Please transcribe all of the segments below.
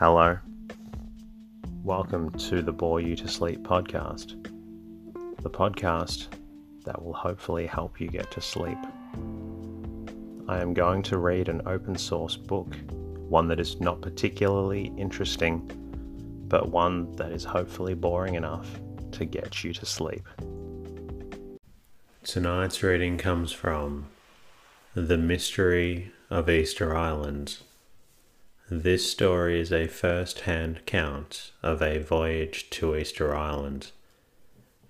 Hello. Welcome to the Bore You to Sleep podcast, the podcast that will hopefully help you get to sleep. I am going to read an open source book, one that is not particularly interesting, but one that is hopefully boring enough to get you to sleep. Tonight's reading comes from The Mystery of Easter Island. This story is a first hand account of a voyage to Easter Island.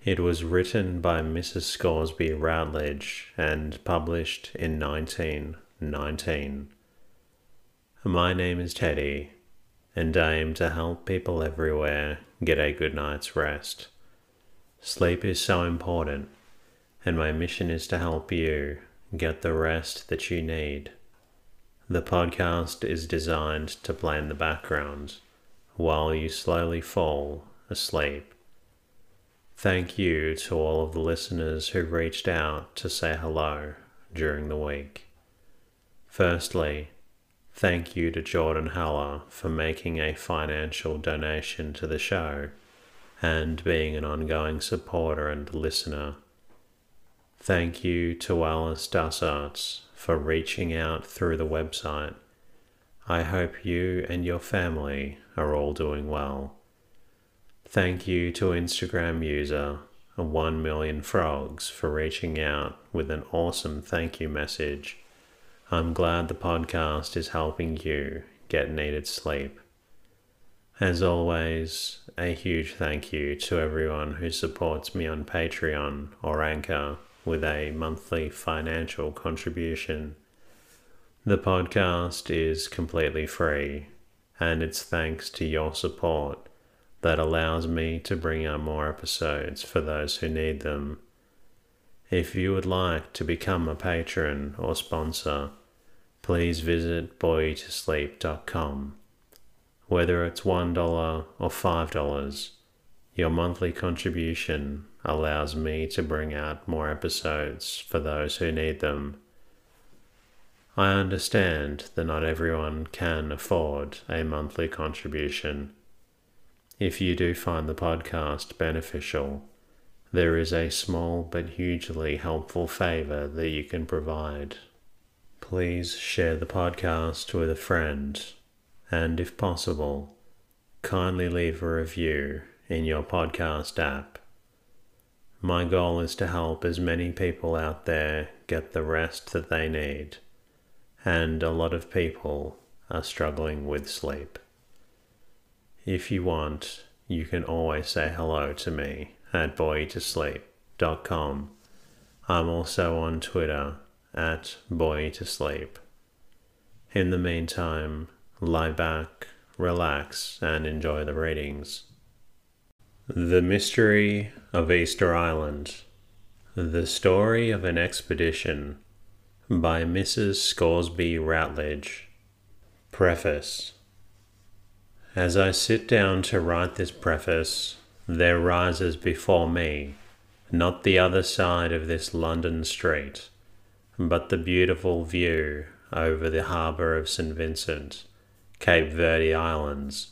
It was written by Mrs. Scoresby Routledge and published in 1919. My name is Teddy, and I aim to help people everywhere get a good night's rest. Sleep is so important and my mission is to help you get the rest that you need. The podcast is designed to play in the background while you slowly fall asleep. Thank you to all of the listeners who reached out to say hello during the week. Firstly, thank you to Jordan Haller for making a financial donation to the show and being an ongoing supporter and listener. Thank you to Alice Dassarts for reaching out through the website. I hope you and your family are all doing well. Thank you to Instagram user 1 million frogs for reaching out with an awesome thank you message. I'm glad the podcast is helping you get needed sleep. As always, a huge thank you to everyone who supports me on Patreon or Anchor with a monthly financial contribution. The podcast is completely free, and it's thanks to your support that allows me to bring out more episodes for those who need them. If you would like to become a patron or sponsor, please visit boreyoutosleep.com. Whether it's $1 or $5, your monthly contribution allows me to bring out more episodes for those who need them. I understand that not everyone can afford a monthly contribution. If you do find the podcast beneficial, there is a small but hugely helpful favor that you can provide. Please share the podcast with a friend, and if possible, kindly leave a review in your podcast app. My goal is to help as many people out there get the rest that they need, and a lot of people are struggling with sleep. If you want, you can always say hello to me at boreyoutosleep.com. I'm also on Twitter at boreyoutosleep. In the meantime, lie back, relax, and enjoy the readings. The Mystery of Easter Island The Story of an Expedition by Mrs. Scoresby Routledge. Preface As I sit down to write this preface, there rises before me not the other side of this London street, but the beautiful view over the harbour of St. Vincent, Cape Verde Islands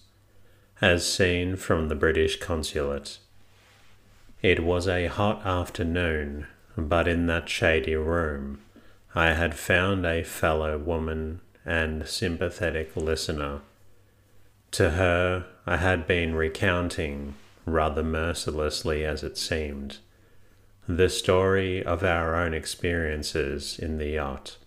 as seen from the British consulate. It was a hot afternoon, but in that shady room I had found a fellow woman and sympathetic listener. To her I had been recounting, rather mercilessly as it seemed, the story of our own experiences in the yacht,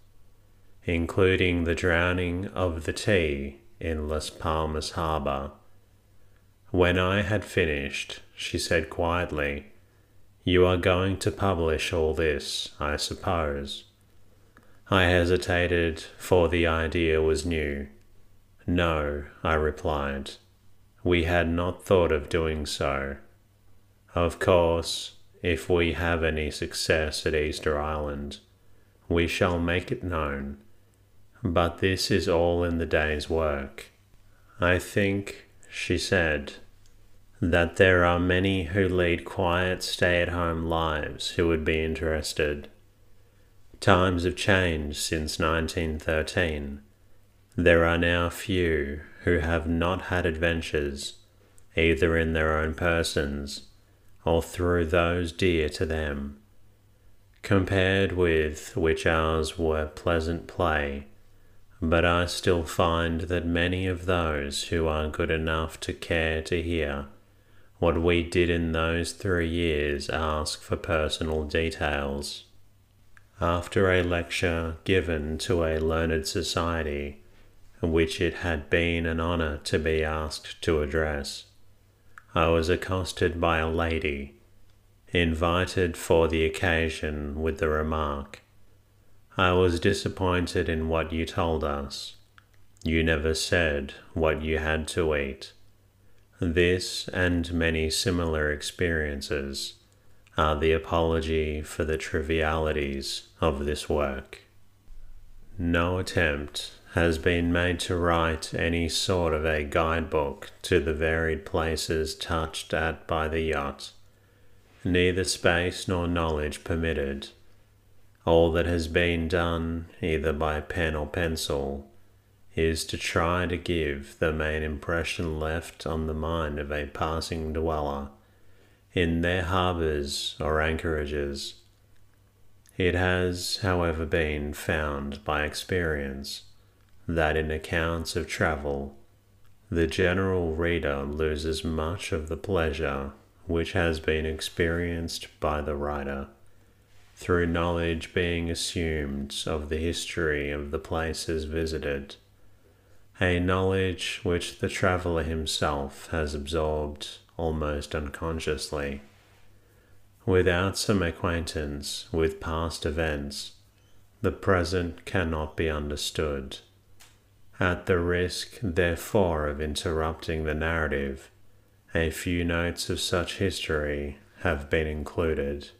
including the drowning of the tea in Las Palmas Harbour when I had finished, she said quietly, You are going to publish all this, I suppose. I hesitated, for the idea was new. No, I replied. We had not thought of doing so. Of course, if we have any success at Easter Island, we shall make it known. But this is all in the day's work. I think, she said, that there are many who lead quiet stay at home lives who would be interested. Times have changed since 1913. There are now few who have not had adventures, either in their own persons or through those dear to them, compared with which ours were pleasant play. But I still find that many of those who are good enough to care to hear what we did in those three years ask for personal details. After a lecture given to a learned society, which it had been an honour to be asked to address, I was accosted by a lady, invited for the occasion with the remark, I was disappointed in what you told us. You never said what you had to eat. This and many similar experiences are the apology for the trivialities of this work. No attempt has been made to write any sort of a guidebook to the varied places touched at by the yacht. Neither space nor knowledge permitted. All that has been done, either by pen or pencil, is to try to give the main impression left on the mind of a passing dweller in their harbours or anchorages. It has, however, been found by experience that in accounts of travel, the general reader loses much of the pleasure which has been experienced by the writer, through knowledge being assumed of the history of the places visited a knowledge which the traveller himself has absorbed almost unconsciously. Without some acquaintance with past events, the present cannot be understood. At the risk, therefore, of interrupting the narrative, a few notes of such history have been included.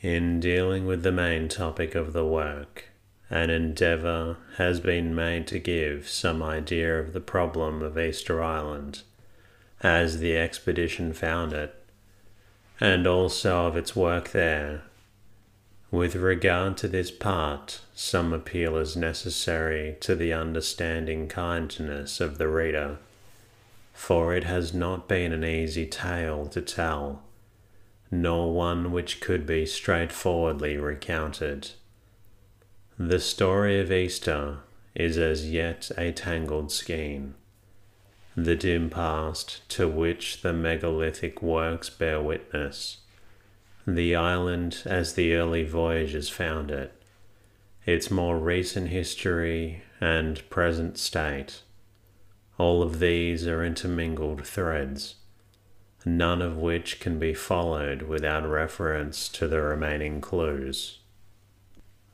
In dealing with the main topic of the work, an endeavour has been made to give some idea of the problem of Easter Island as the expedition found it, and also of its work there. With regard to this part, some appeal is necessary to the understanding kindness of the reader, for it has not been an easy tale to tell, nor one which could be straightforwardly recounted. The story of Easter is as yet a tangled skein. The dim past to which the megalithic works bear witness, the island as the early voyagers found it, its more recent history and present state. All of these are intermingled threads, none of which can be followed without reference to the remaining clues.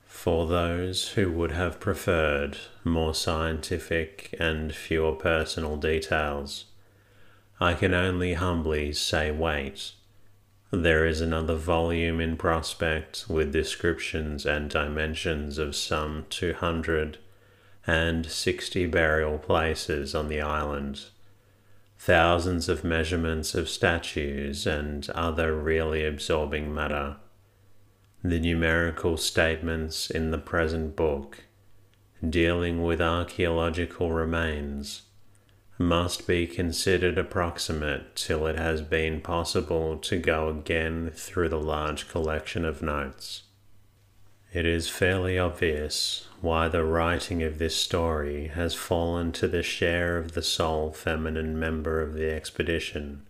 For those who would have preferred more scientific and fewer personal details, I can only humbly say wait. There is another volume in prospect with descriptions and dimensions of some two hundred and sixty burial places on the island, thousands of measurements of statues and other really absorbing matter the numerical statements in the present book dealing with archaeological remains must be considered approximate till it has been possible to go again through the large collection of notes. It is fairly obvious why the writing of this story has fallen to the share of the sole feminine member of the expedition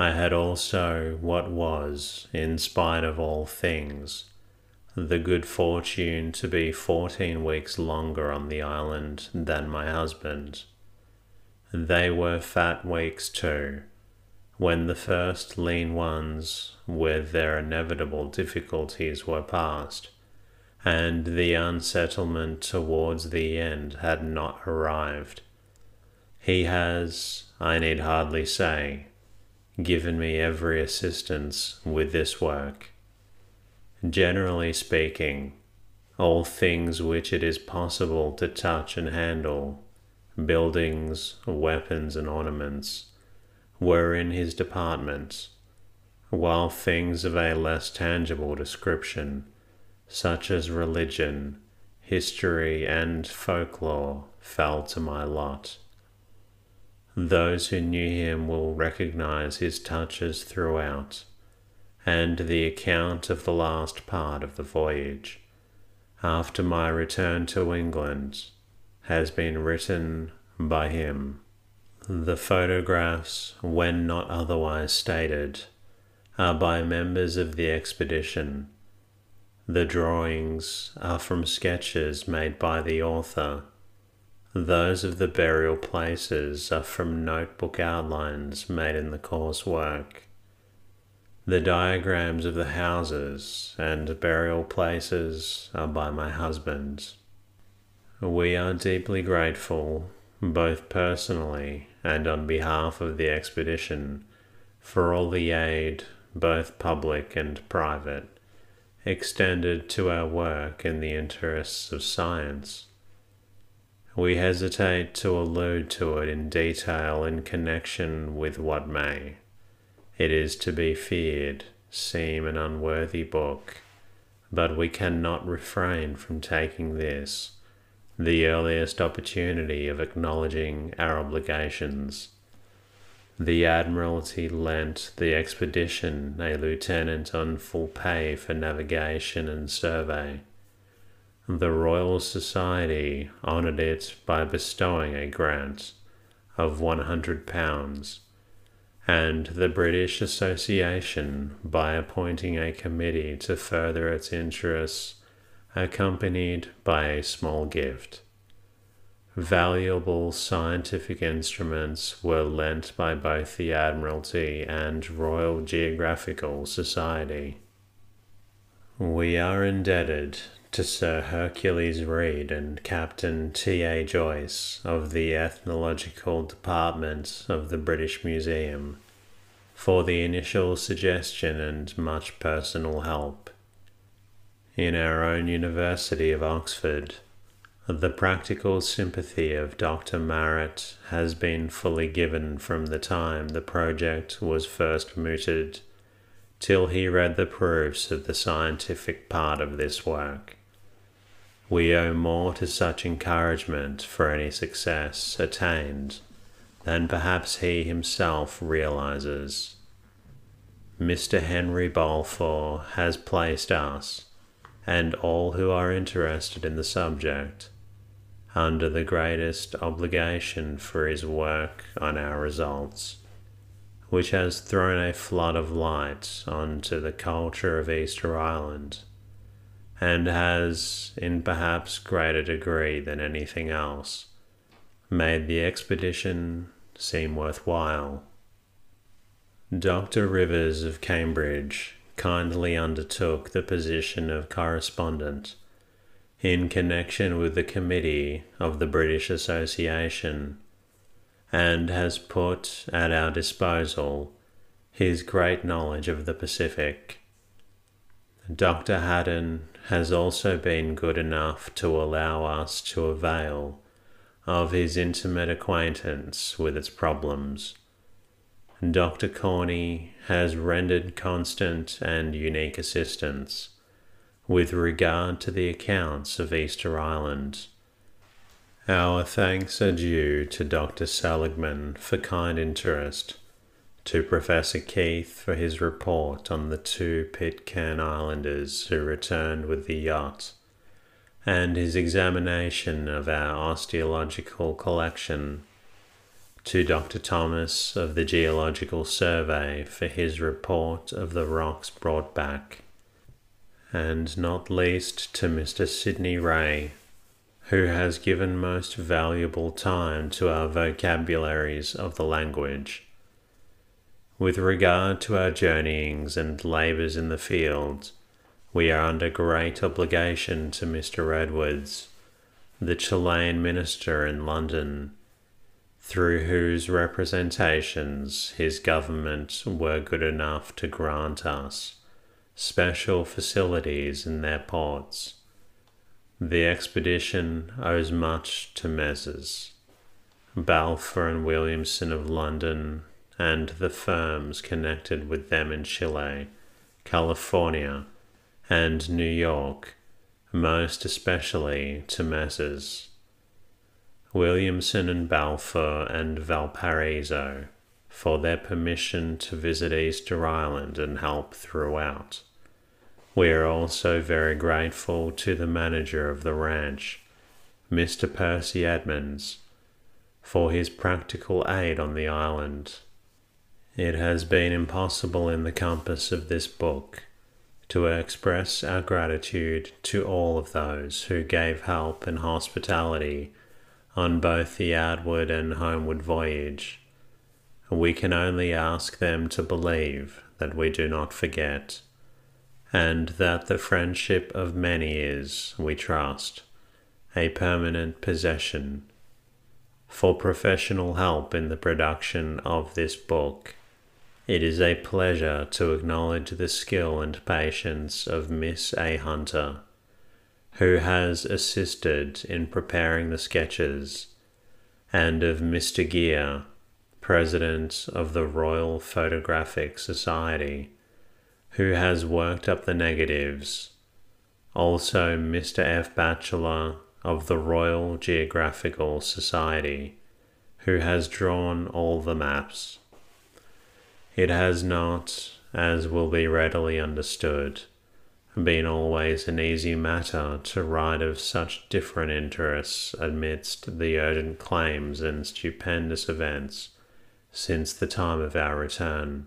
I had also what was, in spite of all things, the good fortune to be fourteen weeks longer on the island than my husband. They were fat weeks too, when the first lean ones with their inevitable difficulties were past, and the unsettlement towards the end had not arrived. He has, I need hardly say, given me every assistance with this work. Generally speaking, all things which it is possible to touch and handle, buildings, weapons, and ornaments, were in his department, while things of a less tangible description, such as religion, history, and folklore, fell to my lot. Those who knew him will recognize his touches throughout, and the account of the last part of the voyage, after my return to England, has been written by him. The photographs, when not otherwise stated, are by members of the expedition. The drawings are from sketches made by the author. Those of the burial places are from notebook outlines made in the course work. The diagrams of the houses and burial places are by my husband. We are deeply grateful, both personally and on behalf of the expedition, for all the aid, both public and private, extended to our work in the interests of science. We hesitate to allude to it in detail in connection with what may, it is to be feared, seem an unworthy book, but we cannot refrain from taking this, the earliest opportunity of acknowledging our obligations. The Admiralty lent the expedition a lieutenant on full pay for navigation and survey. The Royal Society honoured it by bestowing a grant of £100 and the British Association by appointing a committee to further its interests, accompanied by a small gift. Valuable scientific instruments were lent by both the Admiralty and Royal Geographical Society. We are indebted to Sir Hercules Read and Captain T. A. Joyce of the Ethnological Department of the British Museum for the initial suggestion and much personal help. In our own University of Oxford, the practical sympathy of Dr. Marett has been fully given from the time the project was first mooted till he read the proofs of the scientific part of this work. We owe more to such encouragement for any success attained than perhaps he himself realizes. Mr. Henry Balfour has placed us, and all who are interested in the subject, under the greatest obligation for his work on our results, which has thrown a flood of light onto the culture of Easter Island and has, in perhaps greater degree than anything else, made the expedition seem worthwhile. Dr. Rivers of Cambridge kindly undertook the position of correspondent in connection with the committee of the British Association and has put at our disposal his great knowledge of the Pacific. Dr. Haddon has also been good enough to allow us to avail of his intimate acquaintance with its problems. Dr. Corney has rendered constant and unique assistance with regard to the accounts of Easter Island. Our thanks are due to Dr. Seligman for kind interest to Professor Keith for his report on the two Pitcairn Islanders who returned with the yacht, and his examination of our osteological collection, to Dr. Thomas of the Geological Survey for his report of the rocks brought back, and not least to Mr. Sidney Ray, who has given most valuable time to our vocabularies of the language with regard to our journeyings and labours in the fields, we are under great obligation to Mr. Edwards, the Chilean minister in London, through whose representations his government were good enough to grant us special facilities in their ports. The expedition owes much to Messrs. Balfour and Williamson of London and the firms connected with them in Chile, California, and New York, most especially to Messrs. Williamson and Balfour and Valparaiso for their permission to visit Easter Island and help throughout. We are also very grateful to the manager of the ranch, Mr. Percy Edmonds, for his practical aid on the island. It has been impossible in the compass of this book to express our gratitude to all of those who gave help and hospitality on both the outward and homeward voyage. We can only ask them to believe that we do not forget, and that the friendship of many is, we trust, a permanent possession. For professional help in the production of this book, it is a pleasure to acknowledge the skill and patience of Miss A. Hunter, who has assisted in preparing the sketches, and of Mr. Gear, President of the Royal Photographic Society, who has worked up the negatives. Also, Mr. F. Batchelor of the Royal Geographical Society, who has drawn all the maps. It has not, as will be readily understood, been always an easy matter to write of such different interests amidst the urgent claims and stupendous events since the time of our return.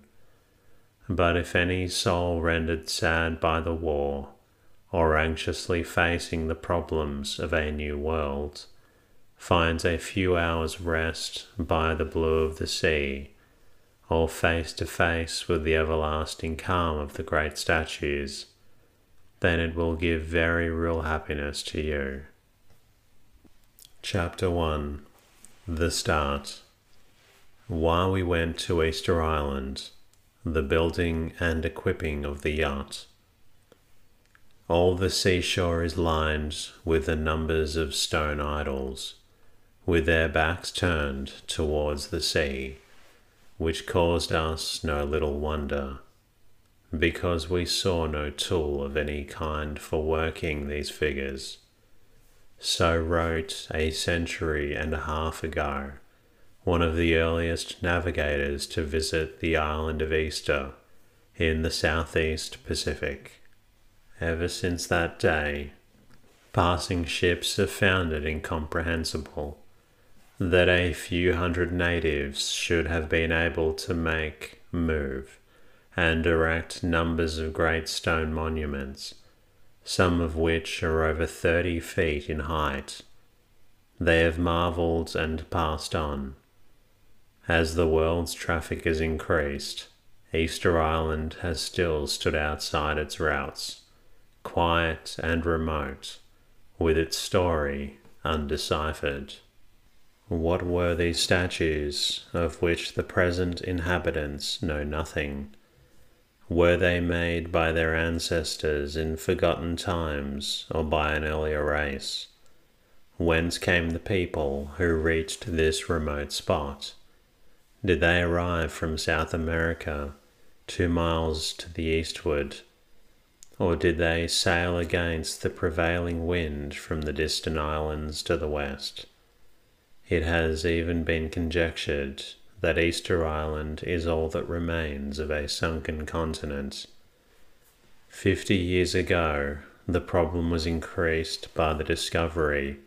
But if any soul rendered sad by the war, or anxiously facing the problems of a new world, finds a few hours' rest by the blue of the sea, or face to face with the everlasting calm of the great statues, then it will give very real happiness to you. Chapter 1 The Start Why we went to Easter Island, the building and equipping of the yacht. All the seashore is lined with the numbers of stone idols, with their backs turned towards the sea which caused us no little wonder, because we saw no tool of any kind for working these figures. So wrote a century and a half ago one of the earliest navigators to visit the island of Easter in the southeast Pacific. Ever since that day, passing ships have found it incomprehensible that a few hundred natives should have been able to make, move, and erect numbers of great stone monuments, some of which are over thirty feet in height. They have marvelled and passed on. As the world's traffic has increased, Easter Island has still stood outside its routes, quiet and remote, with its story undeciphered. What were these statues of which the present inhabitants know nothing? Were they made by their ancestors in forgotten times or by an earlier race? Whence came the people who reached this remote spot? Did they arrive from South America, two miles to the eastward? Or did they sail against the prevailing wind from the distant islands to the west? It has even been conjectured that Easter Island is all that remains of a sunken continent. Fifty years ago, the problem was increased by the discovery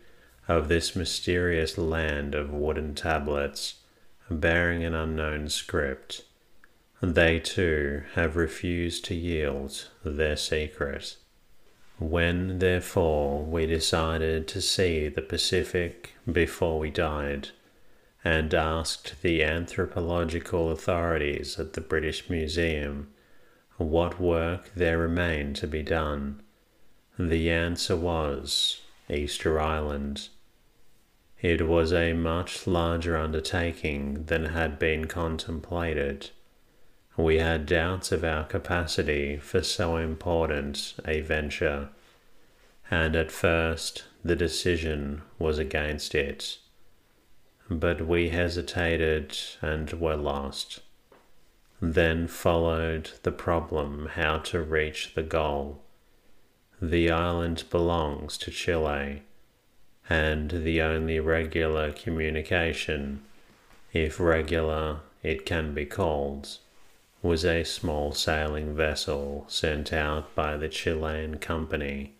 of this mysterious land of wooden tablets bearing an unknown script. They too have refused to yield their secret. When, therefore, we decided to see the Pacific before we died, and asked the anthropological authorities at the British Museum what work there remained to be done, the answer was Easter Island. It was a much larger undertaking than had been contemplated we had doubts of our capacity for so important a venture, and at first the decision was against it. But we hesitated and were lost. Then followed the problem how to reach the goal. The island belongs to Chile, and the only regular communication, if regular it can be called, was a small sailing vessel sent out by the Chilean company,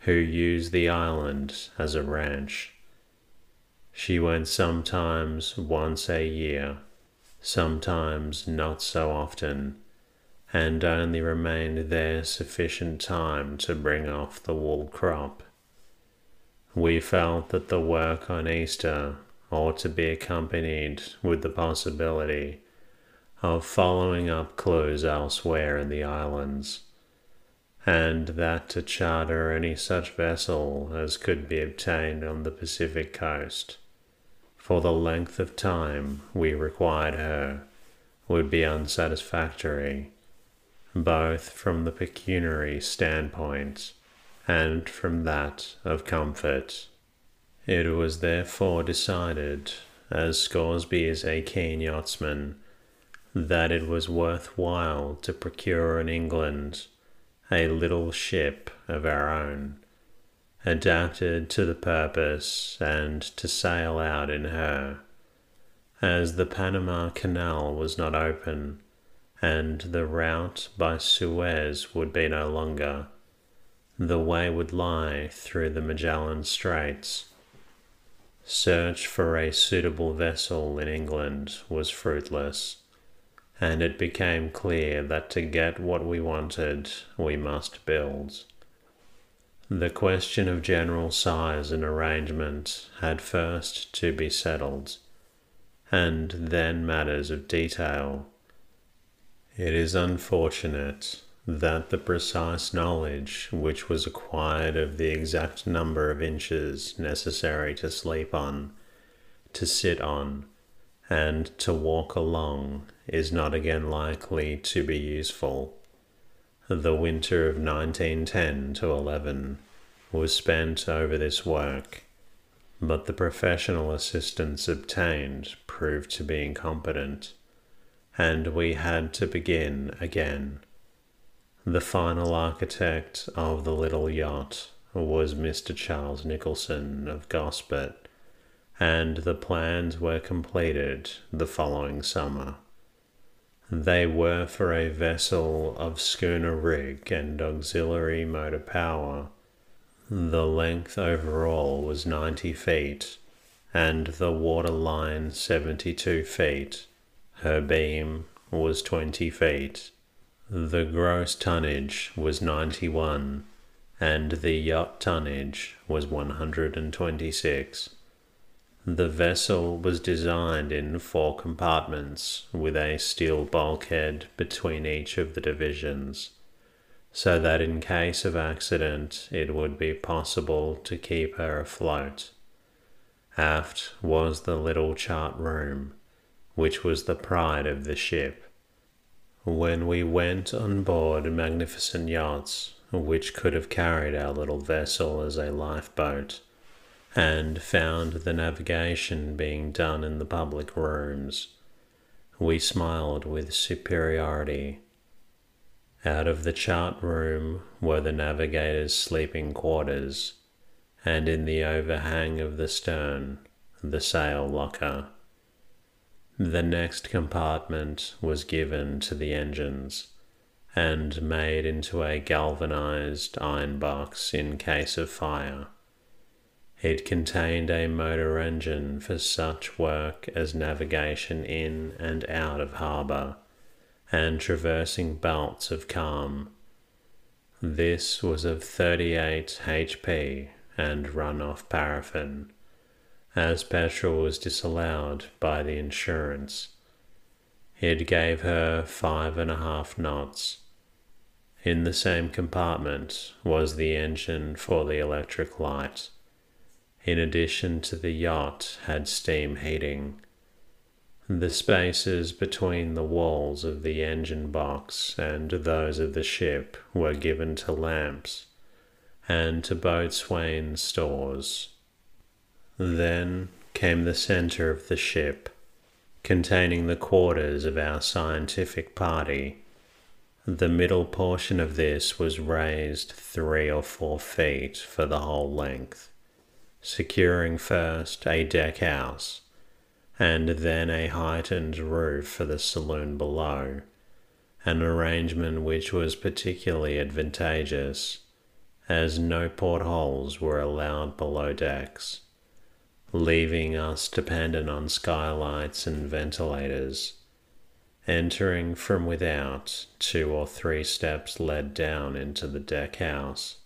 who used the island as a ranch. She went sometimes once a year, sometimes not so often, and only remained there sufficient time to bring off the wool crop. We felt that the work on Easter ought to be accompanied with the possibility of following up clues elsewhere in the islands, and that to charter any such vessel as could be obtained on the Pacific coast for the length of time we required her would be unsatisfactory, both from the pecuniary standpoint and from that of comfort. It was therefore decided, as Scoresby is a keen yachtsman, that it was worth while to procure in England a little ship of our own, adapted to the purpose and to sail out in her, as the Panama Canal was not open and the route by Suez would be no longer. The way would lie through the Magellan Straits. Search for a suitable vessel in England was fruitless and it became clear that to get what we wanted, we must build. The question of general size and arrangement had first to be settled, and then matters of detail. It is unfortunate that the precise knowledge which was acquired of the exact number of inches necessary to sleep on, to sit on, and to walk along is not again likely to be useful. The winter of 1910 to 11 was spent over this work, but the professional assistance obtained proved to be incompetent, and we had to begin again. The final architect of the little yacht was Mr. Charles Nicholson of Gosport, and the plans were completed the following summer. They were for a vessel of schooner rig and auxiliary motor power. The length overall was 90 feet, and the water line 72 feet. Her beam was 20 feet. The gross tonnage was 91, and the yacht tonnage was 126. The vessel was designed in four compartments with a steel bulkhead between each of the divisions, so that in case of accident it would be possible to keep her afloat. Aft was the little chart room, which was the pride of the ship. When we went on board magnificent yachts, which could have carried our little vessel as a lifeboat, and found the navigation being done in the public rooms. We smiled with superiority. Out of the chart room were the navigator's sleeping quarters, and in the overhang of the stern, the sail locker. The next compartment was given to the engines and made into a galvanized iron box in case of fire. It contained a motor engine for such work as navigation in and out of harbour and traversing belts of calm. This was of 38 HP and run off paraffin, as petrol was disallowed by the insurance. It gave her five and a half knots. In the same compartment was the engine for the electric light in addition to the yacht, had steam heating. The spaces between the walls of the engine box and those of the ship were given to lamps and to boatswain's stores. Then came the center of the ship, containing the quarters of our scientific party. The middle portion of this was raised three or four feet for the whole length securing first a deck house and then a heightened roof for the saloon below, an arrangement which was particularly advantageous as no portholes were allowed below decks, leaving us dependent on skylights and ventilators. Entering from without, two or three steps led down into the deck house,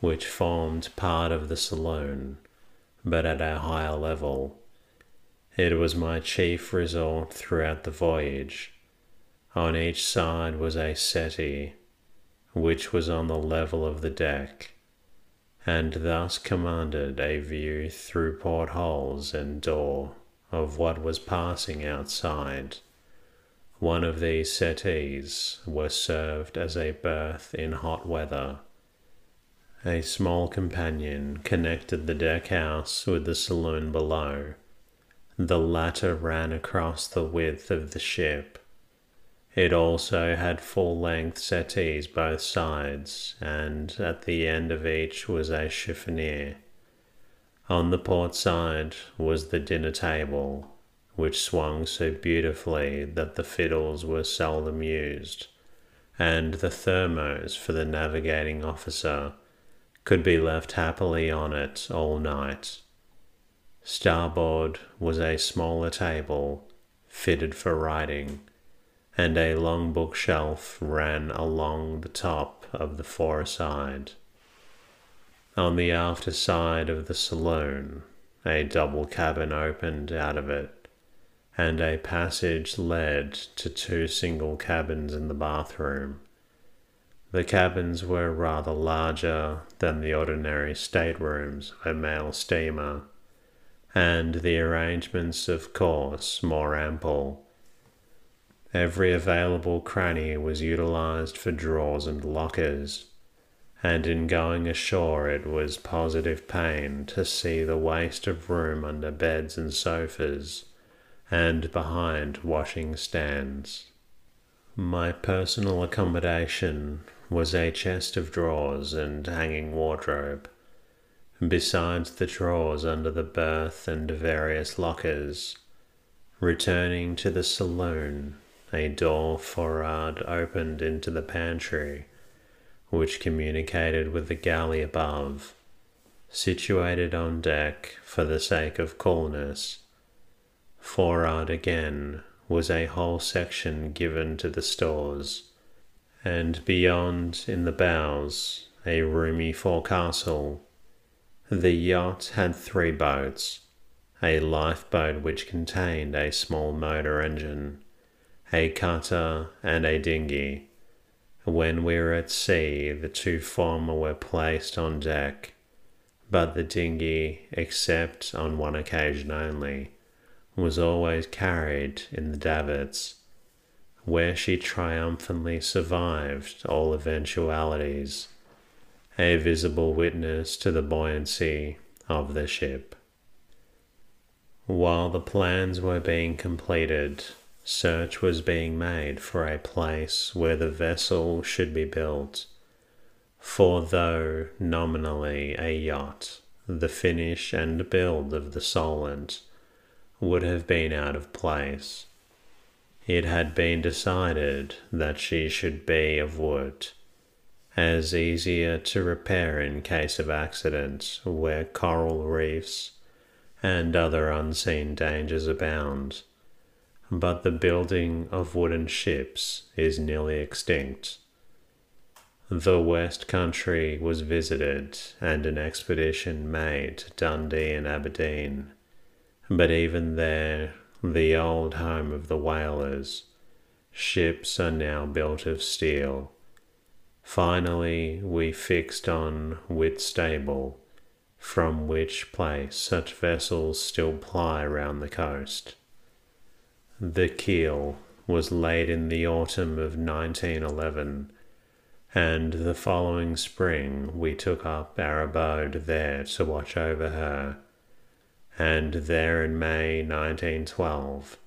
which formed part of the saloon, but at a higher level. It was my chief resort throughout the voyage. On each side was a settee, which was on the level of the deck, and thus commanded a view through portholes and door of what was passing outside. One of these settees was served as a berth in hot weather. A small companion connected the deck house with the saloon below. The latter ran across the width of the ship. It also had full length settees both sides, and at the end of each was a chiffonier. On the port side was the dinner table, which swung so beautifully that the fiddles were seldom used, and the thermos for the navigating officer could be left happily on it all night. Starboard was a smaller table fitted for writing, and a long bookshelf ran along the top of the foreside. On the after side of the saloon, a double cabin opened out of it and a passage led to two single cabins in the bathroom. The cabins were rather larger than the ordinary staterooms of a mail steamer, and the arrangements, of course, more ample. Every available cranny was utilized for drawers and lockers, and in going ashore it was positive pain to see the waste of room under beds and sofas and behind washing stands. My personal accommodation was a chest of drawers and hanging wardrobe. Besides the drawers under the berth and various lockers, returning to the saloon, a door forward opened into the pantry, which communicated with the galley above, situated on deck for the sake of coolness Forward again was a whole section given to the stores, and beyond in the bows a roomy forecastle. The yacht had three boats a lifeboat which contained a small motor engine, a cutter, and a dinghy. When we were at sea, the two former were placed on deck, but the dinghy, except on one occasion only, was always carried in the davits, where she triumphantly survived all eventualities, a visible witness to the buoyancy of the ship. While the plans were being completed, search was being made for a place where the vessel should be built. For though nominally a yacht, the finish and build of the Solent would have been out of place. It had been decided that she should be of wood, as easier to repair in case of accidents where coral reefs and other unseen dangers abound. But the building of wooden ships is nearly extinct. The West Country was visited and an expedition made to Dundee and Aberdeen but even there, the old home of the whalers, ships are now built of steel. Finally, we fixed on Whitstable, from which place such vessels still ply round the coast. The keel was laid in the autumn of 1911, and the following spring we took up our abode there to watch over her and there in May 1912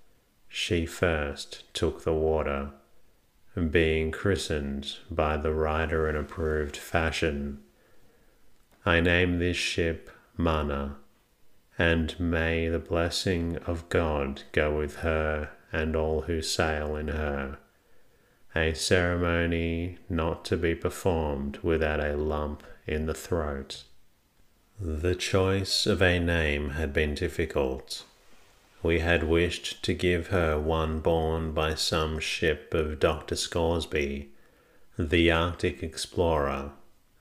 she first took the water, being christened by the writer in approved fashion. I named this ship Mana, and may the blessing of God go with her and all who sail in her. A ceremony not to be performed without a lump in the throat. The choice of a name had been difficult. We had wished to give her one borne by some ship of Dr. Scoresby, the Arctic explorer,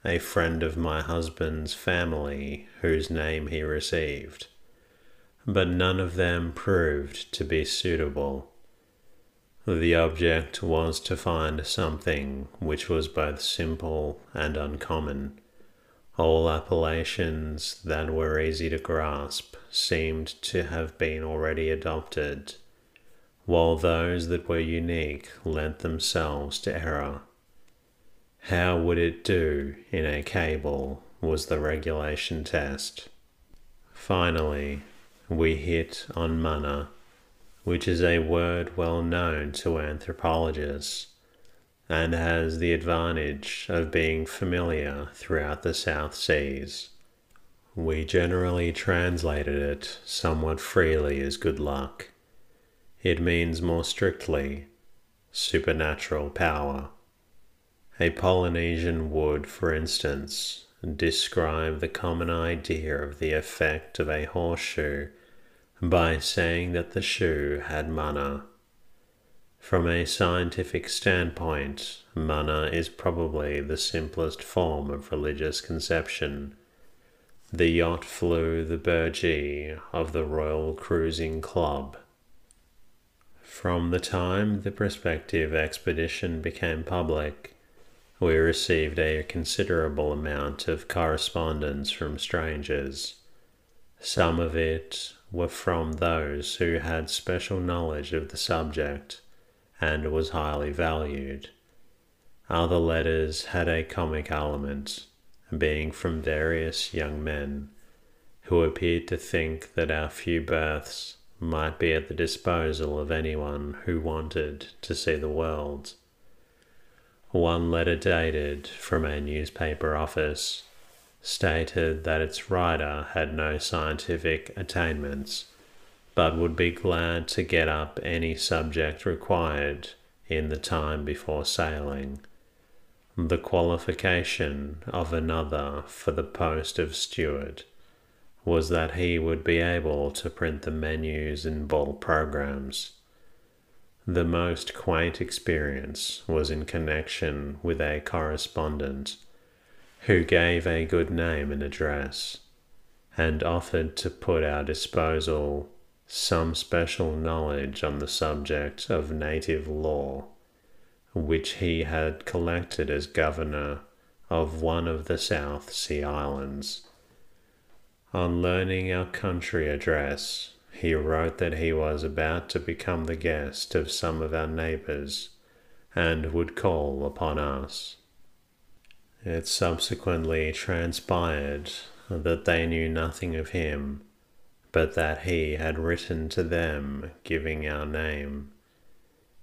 a friend of my husband's family whose name he received, but none of them proved to be suitable. The object was to find something which was both simple and uncommon. All appellations that were easy to grasp seemed to have been already adopted, while those that were unique lent themselves to error. How would it do in a cable was the regulation test. Finally, we hit on mana, which is a word well known to anthropologists and has the advantage of being familiar throughout the South Seas. We generally translated it somewhat freely as good luck. It means more strictly supernatural power. A Polynesian would, for instance, describe the common idea of the effect of a horseshoe by saying that the shoe had mana. From a scientific standpoint, mana is probably the simplest form of religious conception. The yacht flew the burgee of the Royal Cruising Club. From the time the prospective expedition became public, we received a considerable amount of correspondence from strangers. Some of it were from those who had special knowledge of the subject and was highly valued. Other letters had a comic element, being from various young men who appeared to think that our few berths might be at the disposal of anyone who wanted to see the world. One letter dated from a newspaper office stated that its writer had no scientific attainments, but would be glad to get up any subject required in the time before sailing. The qualification of another for the post of steward was that he would be able to print the menus and ball programs the most quaint experience was in connection with a correspondent who gave a good name and address and offered to put our disposal some special knowledge on the subject of native law, which he had collected as governor of one of the South Sea Islands. On learning our country address, he wrote that he was about to become the guest of some of our neighbors and would call upon us. It subsequently transpired that they knew nothing of him, but that he had written to them giving our name.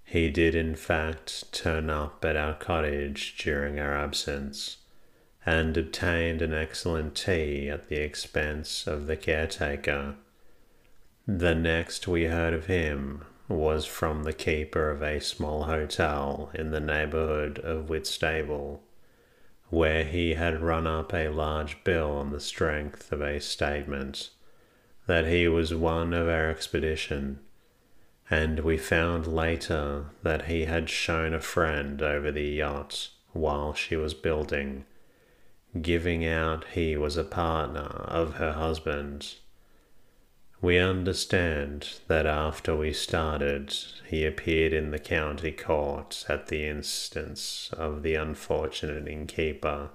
He did, in fact, turn up at our cottage during our absence, and obtained an excellent tea at the expense of the caretaker the next we heard of him was from the keeper of a small hotel in the neighborhood of Whitstable, where he had run up a large bill on the strength of a statement that he was one of our expedition, and we found later that he had shown a friend over the yacht while she was building, giving out he was a partner of her husband we understand that after we started, he appeared in the county court at the instance of the unfortunate innkeeper.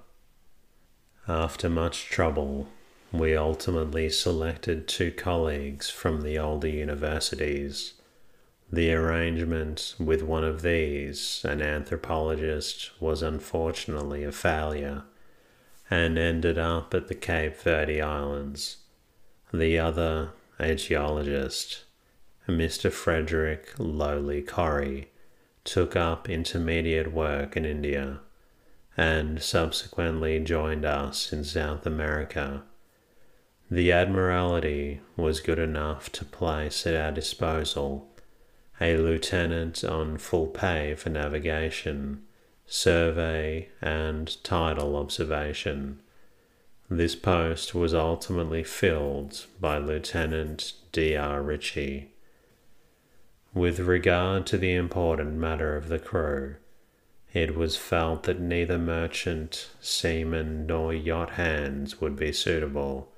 After much trouble, we ultimately selected two colleagues from the older universities. The arrangement with one of these, an anthropologist, was unfortunately a failure and ended up at the Cape Verde Islands. The other a geologist, Mr. Frederick Lowry-Corry, took up intermediate work in India and subsequently joined us in South America. The Admiralty was good enough to place at our disposal a lieutenant on full pay for navigation, survey, and tidal observation. This post was ultimately filled by Lieutenant D. R. Ritchie. With regard to the important matter of the crew, it was felt that neither merchant, seaman, nor yacht hands would be suitable,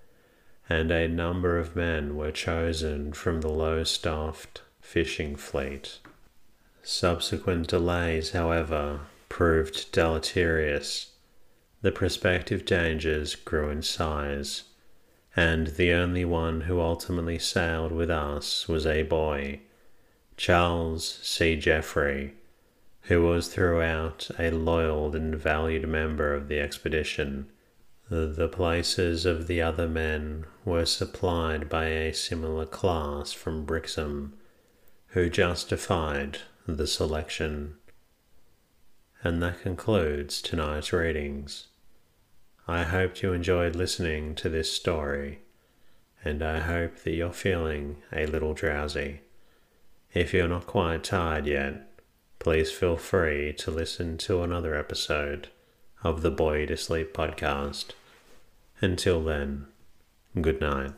and a number of men were chosen from the Lowestoft fishing fleet. Subsequent delays, however, proved deleterious. The prospective dangers grew in size, and the only one who ultimately sailed with us was a boy, Charles C. Jeffrey, who was throughout a loyal and valued member of the expedition. The places of the other men were supplied by a similar class from Brixham, who justified the selection. And that concludes tonight's readings. I hope you enjoyed listening to this story, and I hope that you're feeling a little drowsy. If you're not quite tired yet, please feel free to listen to another episode of the Bore You to Sleep podcast. Until then, good night.